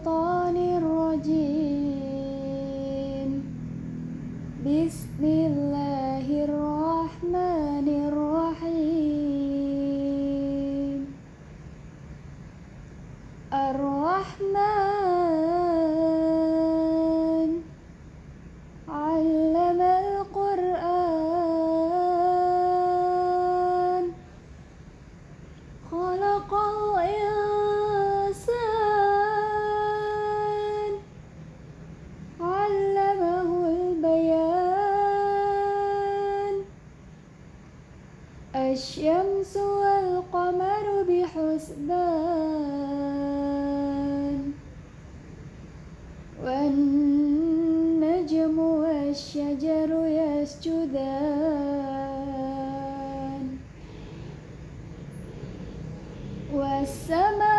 الشيطان الرجيم. بسم الله الرحمن الرحيم. الرحمن علم القرآن. خلق الإنسان الشمس والقمر بحسبان والنجم والشجر يسجدان والسماء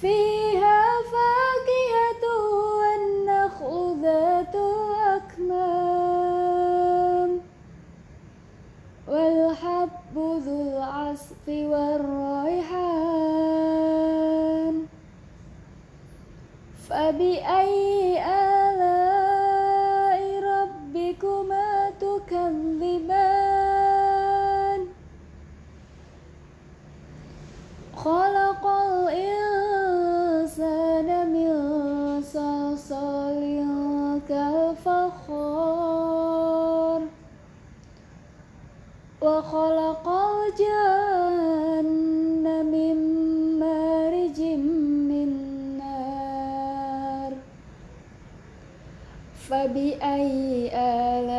فيها فاكهة والنخل ذات الأكمام والحب ذو العصف والريحان. فبأي آلاء وخلق الجن من مارج من نار فبأي آلاء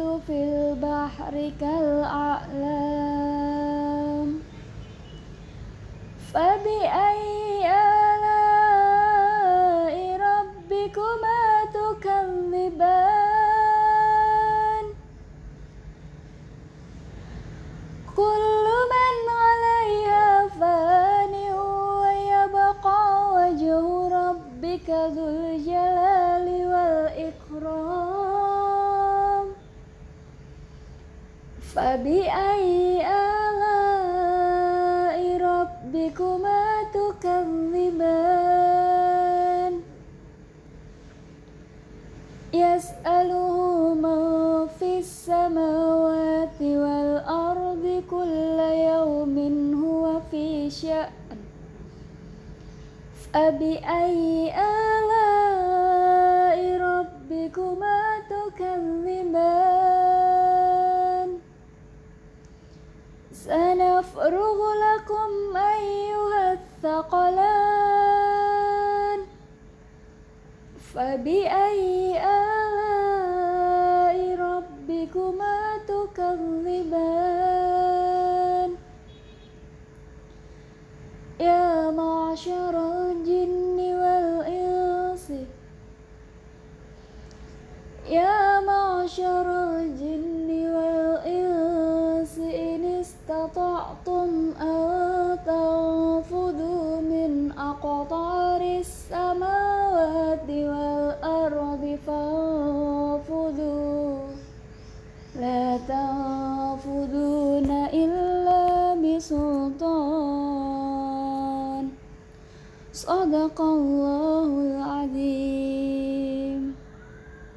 المنشآت في البحر كالأعلام. فبأي فبأي آلاء ربكما تكذبان يسأله من في السماوات والأرض كل يوم هو في شأن فبأي آلاء سنفرغ لكم أيها الثقلان فبأي آلاء ربكما تكذبان يا معشر الجن والإنس يا معشر الجن من أقطار السماوات والأرض فانفذوا. لا تنفذون إلا بسلطان. صدق الله